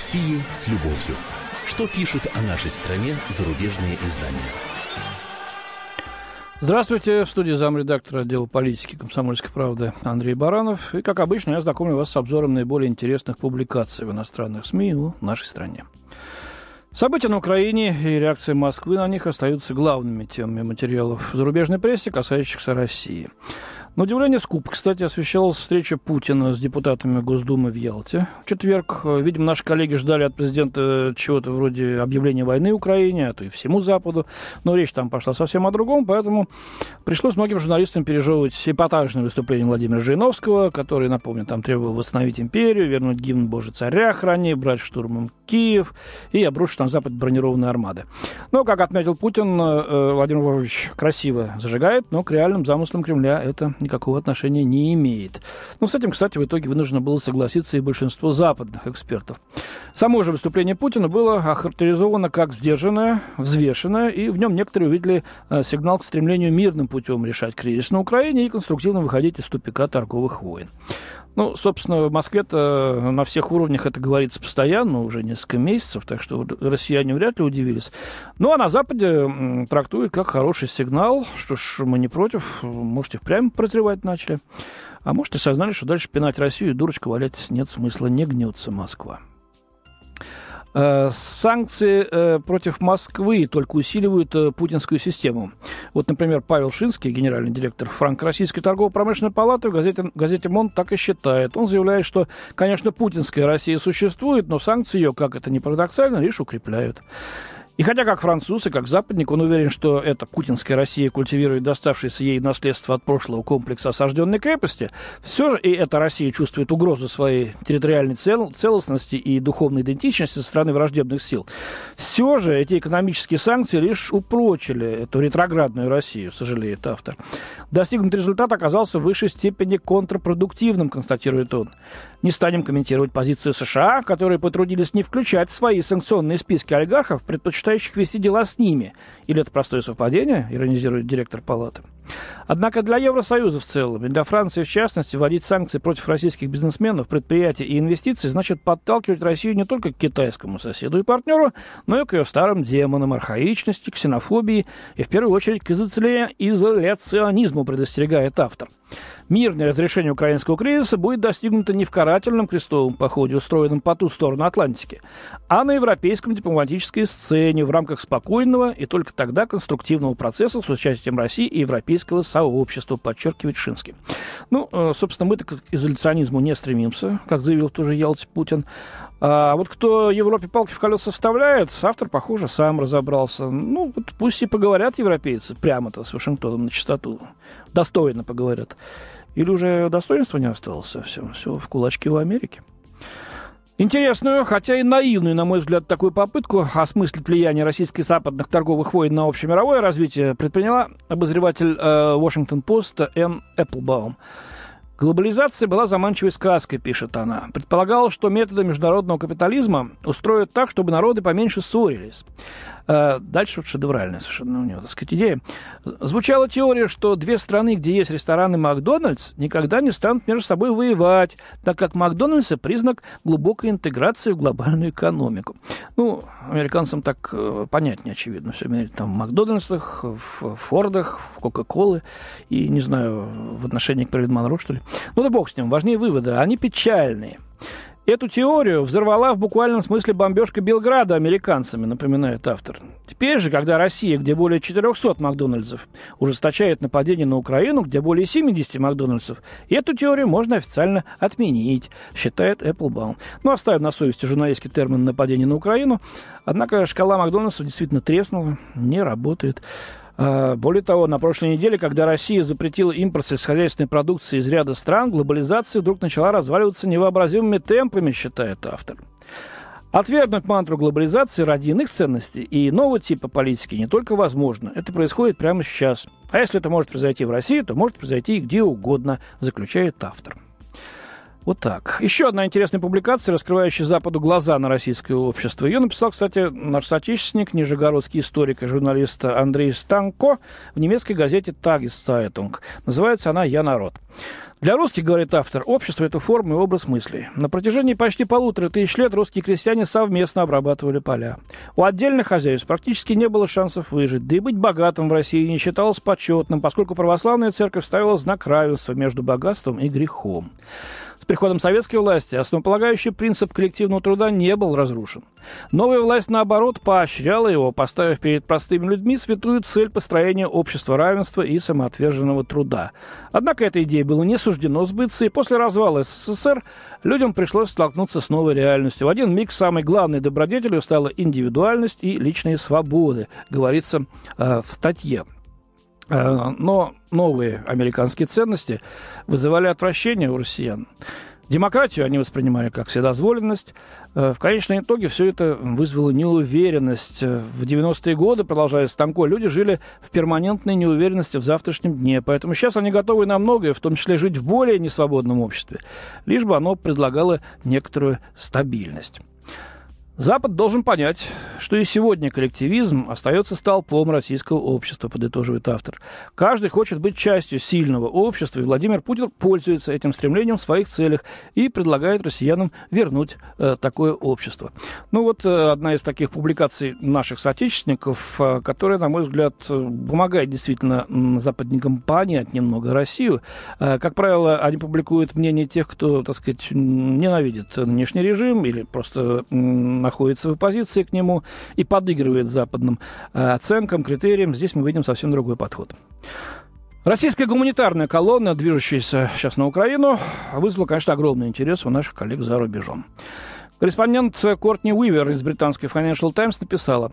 России с любовью. Что пишут о нашей стране зарубежные издания? Здравствуйте, в студии замредактора отдела политики комсомольской правды Андрей Баранов. И, как обычно, я знакомлю вас с обзором наиболее интересных публикаций в иностранных СМИ в нашей стране. События на Украине и реакция Москвы на них остаются главными темами материалов зарубежной прессе, касающихся России. На удивление скуп, кстати, освещалась встреча Путина с депутатами Госдумы в Ялте. В четверг, видимо, наши коллеги ждали от президента чего-то вроде объявления войны Украине, а то и всему Западу. Но речь там пошла совсем о другом, поэтому пришлось многим журналистам пережевывать эпатажное выступление Владимира Жириновского, который, напомню, там требовал восстановить империю, вернуть гимн Божий царя храни, брать штурмом Киев и обрушить на Запад бронированные армады. Но, как отметил Путин, э, Владимир Владимирович красиво зажигает, но к реальным замыслам Кремля это никакого отношения не имеет. Но с этим, кстати, в итоге вынуждено было согласиться и большинство западных экспертов. Само же выступление Путина было охарактеризовано как сдержанное, взвешенное, и в нем некоторые увидели э, сигнал к стремлению мирным путем решать кризис на Украине и конструктивно выходить из тупика торговых войн. Ну, собственно, в Москве-то на всех уровнях это говорится постоянно, уже несколько месяцев, так что россияне вряд ли удивились. Ну, а на Западе трактуют как хороший сигнал, что ж, мы не против, можете впрямь прозревать начали. А может, и сознали, что дальше пинать Россию и дурочку валять нет смысла, не гнется Москва. Э, санкции э, против Москвы только усиливают э, путинскую систему. Вот, например, Павел Шинский, генеральный директор Франко-Российской торгово-промышленной палаты, в газете, газете МОН так и считает. Он заявляет, что, конечно, путинская Россия существует, но санкции ее, как это ни парадоксально, лишь укрепляют. И хотя как француз и как западник он уверен, что эта путинская Россия культивирует доставшееся ей наследство от прошлого комплекса осажденной крепости, все же и эта Россия чувствует угрозу своей территориальной цел, целостности и духовной идентичности со стороны враждебных сил. Все же эти экономические санкции лишь упрочили эту ретроградную Россию, сожалеет автор. Достигнутый результат оказался в высшей степени контрпродуктивным, констатирует он. Не станем комментировать позицию США, которые потрудились не включать в свои санкционные списки олигархов, предпочитающих вести дела с ними. Или это простое совпадение, иронизирует директор палаты. Однако для Евросоюза в целом и для Франции в частности вводить санкции против российских бизнесменов, предприятий и инвестиций значит подталкивать Россию не только к китайскому соседу и партнеру, но и к ее старым демонам архаичности, ксенофобии и в первую очередь к изоляционизму, предостерегает автор. Мирное разрешение украинского кризиса будет достигнуто не в карательном крестовом походе, устроенном по ту сторону Атлантики, а на европейском дипломатической сцене в рамках спокойного и только тогда конструктивного процесса с участием России и европейского сообщества, подчеркивает Шинский. Ну, э, собственно, мы-то к изоляционизму не стремимся, как заявил тоже Ялти Путин. А вот кто Европе палки в колеса вставляет, автор, похоже, сам разобрался. Ну, вот пусть и поговорят европейцы прямо-то с Вашингтоном на чистоту. Достойно поговорят. Или уже достоинства не осталось совсем? Все в кулачке у Америки. Интересную, хотя и наивную, на мой взгляд, такую попытку осмыслить влияние российских западных торговых войн на общемировое развитие предприняла обозреватель э, Washington Энн Эпплбаум. Глобализация была заманчивой сказкой, пишет она. Предполагалось, что методы международного капитализма устроят так, чтобы народы поменьше ссорились. Э, дальше вот шедевральная совершенно у него, так сказать, идея. Звучала теория, что две страны, где есть рестораны Макдональдс, никогда не станут между собой воевать, так как Макдональдс – признак глубокой интеграции в глобальную экономику. Ну, американцам так э, понятнее, очевидно. Все там в Макдональдсах, в Фордах, в Кока-Колы и, не знаю, в отношении к Прилин Монро, что ли. Ну да бог с ним, важнее выводы. Они печальные. Эту теорию взорвала в буквальном смысле бомбежка Белграда американцами, напоминает автор. Теперь же, когда Россия, где более 400 Макдональдсов, ужесточает нападение на Украину, где более 70 Макдональдсов, эту теорию можно официально отменить, считает Applebaum. Ну, оставим на совести журналистский термин «нападение на Украину». Однако шкала Макдональдсов действительно треснула, не работает. А, более того, на прошлой неделе, когда Россия запретила импорт сельскохозяйственной продукции из ряда стран, глобализация вдруг начала разваливаться невообразимыми темпами, считает автор. Отвергнуть мантру глобализации ради иных ценностей и нового типа политики не только возможно, это происходит прямо сейчас. А если это может произойти в России, то может произойти и где угодно, заключает автор. Вот так. Еще одна интересная публикация, раскрывающая Западу глаза на российское общество. Ее написал, кстати, наш соотечественник, нижегородский историк и журналист Андрей Станко в немецкой газете «Тагестайтунг». Называется она «Я народ». Для русских, говорит автор, общество – это форма и образ мыслей. На протяжении почти полутора тысяч лет русские крестьяне совместно обрабатывали поля. У отдельных хозяйств практически не было шансов выжить, да и быть богатым в России не считалось почетным, поскольку православная церковь ставила знак равенства между богатством и грехом приходом советской власти основополагающий принцип коллективного труда не был разрушен. Новая власть, наоборот, поощряла его, поставив перед простыми людьми святую цель построения общества равенства и самоотверженного труда. Однако этой идее было не суждено сбыться, и после развала СССР людям пришлось столкнуться с новой реальностью. В один миг самой главной добродетелью стала индивидуальность и личные свободы, говорится э, в статье. Э, но новые американские ценности вызывали отвращение у россиян. Демократию они воспринимали как вседозволенность. Э, в конечном итоге все это вызвало неуверенность. В 90-е годы, продолжая Станко, люди жили в перманентной неуверенности в завтрашнем дне. Поэтому сейчас они готовы на многое, в том числе жить в более несвободном обществе, лишь бы оно предлагало некоторую стабильность. Запад должен понять, что и сегодня коллективизм остается столпом российского общества, подытоживает автор. Каждый хочет быть частью сильного общества, и Владимир Путин пользуется этим стремлением в своих целях и предлагает россиянам вернуть э, такое общество. Ну вот э, одна из таких публикаций наших соотечественников, э, которая, на мой взгляд, помогает действительно западникам понять немного Россию. Э, как правило, они публикуют мнение тех, кто, так сказать, ненавидит нынешний режим или просто э, находится в оппозиции к нему и подыгрывает западным э, оценкам, критериям. Здесь мы видим совсем другой подход. Российская гуманитарная колонна, движущаяся сейчас на Украину, вызвала, конечно, огромный интерес у наших коллег за рубежом. Корреспондент Кортни Уивер из британской Financial Times написала,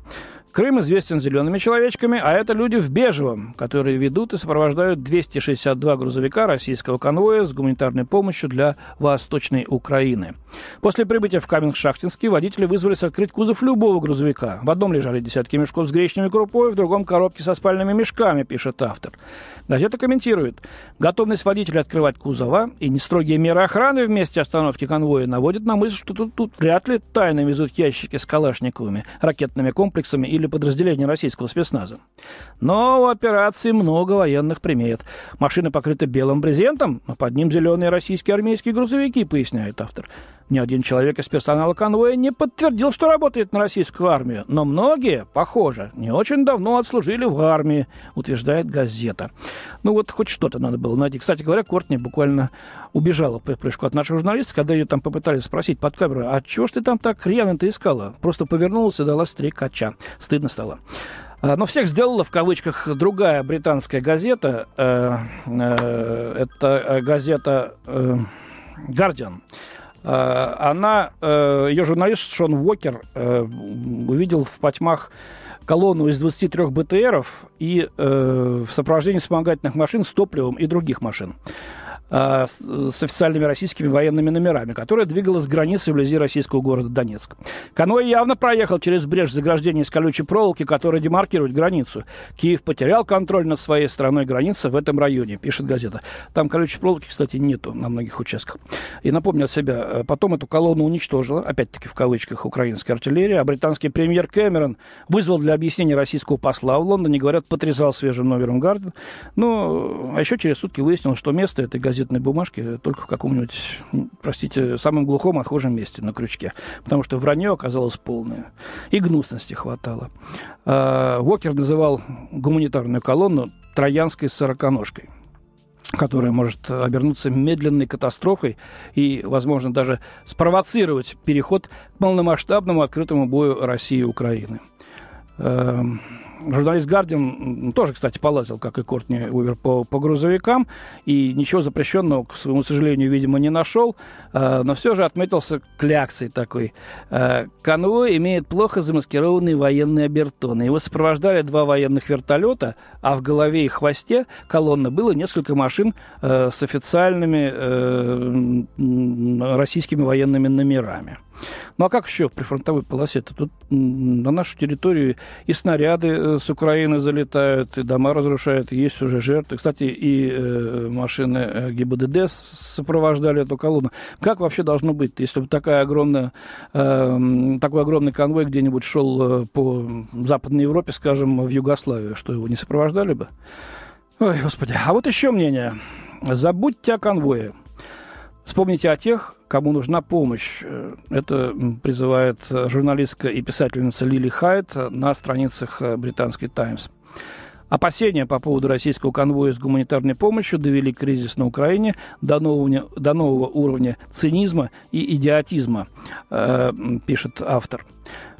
Крым известен зелеными человечками, а это люди в бежевом, которые ведут и сопровождают 262 грузовика российского конвоя с гуманитарной помощью для Восточной Украины. После прибытия в Каменск-Шахтинский водители вызвались открыть кузов любого грузовика. В одном лежали десятки мешков с гречневой крупой, в другом коробки со спальными мешками, пишет автор. Газета комментирует. Готовность водителя открывать кузова и нестрогие меры охраны в месте остановки конвоя наводят на мысль, что тут, тут вряд ли тайно везут ящики с калашниковыми, ракетными комплексами или подразделения российского спецназа. Но у операции много военных примет. Машины покрыты белым брезентом, но под ним зеленые российские армейские грузовики, поясняет автор. Ни один человек из персонала конвоя не подтвердил, что работает на российскую армию, но многие, похоже, не очень давно отслужили в армии, утверждает газета. Ну вот хоть что-то надо было найти. Кстати говоря, Кортни буквально убежала по прыжку от наших журналистов, когда ее там попытались спросить под камеру, а чего ж ты там так рьяно-то искала? Просто повернулась и дала стрекача. Стыдно стало. А, но всех сделала в кавычках другая британская газета. Э, э, это э, газета «Гардиан». Э, она, э, ее журналист Шон Уокер э, увидел в потьмах колонну из 23 БТРов и в сопровождении вспомогательных машин с топливом и других машин. А, с официальными российскими военными номерами, которая двигалась с границы вблизи российского города Донецк. Конвой явно проехал через брешь заграждения из колючей проволоки, которая демаркирует границу. Киев потерял контроль над своей стороной границы в этом районе, пишет газета. Там колючей проволоки, кстати, нету на многих участках. И напомню от себя, э, потом эту колонну уничтожила, опять-таки в кавычках, украинская артиллерия, а британский премьер Кэмерон вызвал для объяснения российского посла в Лондоне, говорят, потрясал свежим номером Гарден. Ну, а еще через сутки выяснилось, что место этой газеты газетной бумажки только в каком-нибудь, простите, самом глухом, отхожем месте на крючке. Потому что вранье оказалось полное. И гнусности хватало. А, Уокер называл гуманитарную колонну троянской сороконожкой которая может обернуться медленной катастрофой и, возможно, даже спровоцировать переход к полномасштабному открытому бою России и Украины. Журналист Гардиан тоже, кстати, полазил, как и Кортни Увер, по, по грузовикам, и ничего запрещенного, к своему сожалению, видимо, не нашел, э, но все же отметился кляксой такой. Э, конвой имеет плохо замаскированные военные обертоны. Его сопровождали два военных вертолета, а в голове и хвосте колонны было несколько машин э, с официальными э, российскими военными номерами. Ну а как еще в прифронтовой полосе-то? Тут на нашу территорию и снаряды э, с Украины залетают, и дома разрушают, и есть уже жертвы. Кстати, и э, машины э, ГИБДД сопровождали эту колонну. Как вообще должно быть, если бы такая огромная, э, такой огромный конвой где-нибудь шел э, по Западной Европе, скажем, в Югославию, что его не сопровождали бы? Ой, господи. А вот еще мнение. Забудьте о конвое. Вспомните о тех, кому нужна помощь. Это призывает журналистка и писательница Лили Хайт на страницах британской «Таймс». Опасения по поводу российского конвоя с гуманитарной помощью довели кризис на Украине до нового, до нового уровня цинизма и идиотизма, э, пишет автор.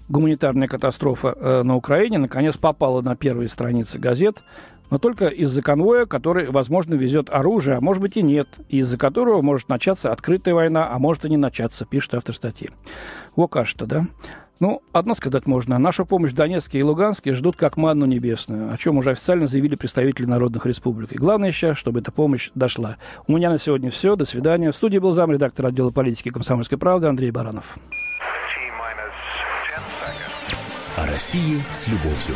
Гуманитарная катастрофа э, на Украине наконец попала на первые страницы газет но только из-за конвоя, который, возможно, везет оружие, а может быть и нет, из-за которого может начаться открытая война, а может и не начаться, пишет автор статьи. Во кажется, да? Ну, одно сказать можно. Нашу помощь в Донецке и Луганске ждут как манну небесную, о чем уже официально заявили представители народных республик. И главное сейчас, чтобы эта помощь дошла. У меня на сегодня все. До свидания. В студии был замредактор отдела политики комсомольской правды Андрей Баранов. О России с любовью.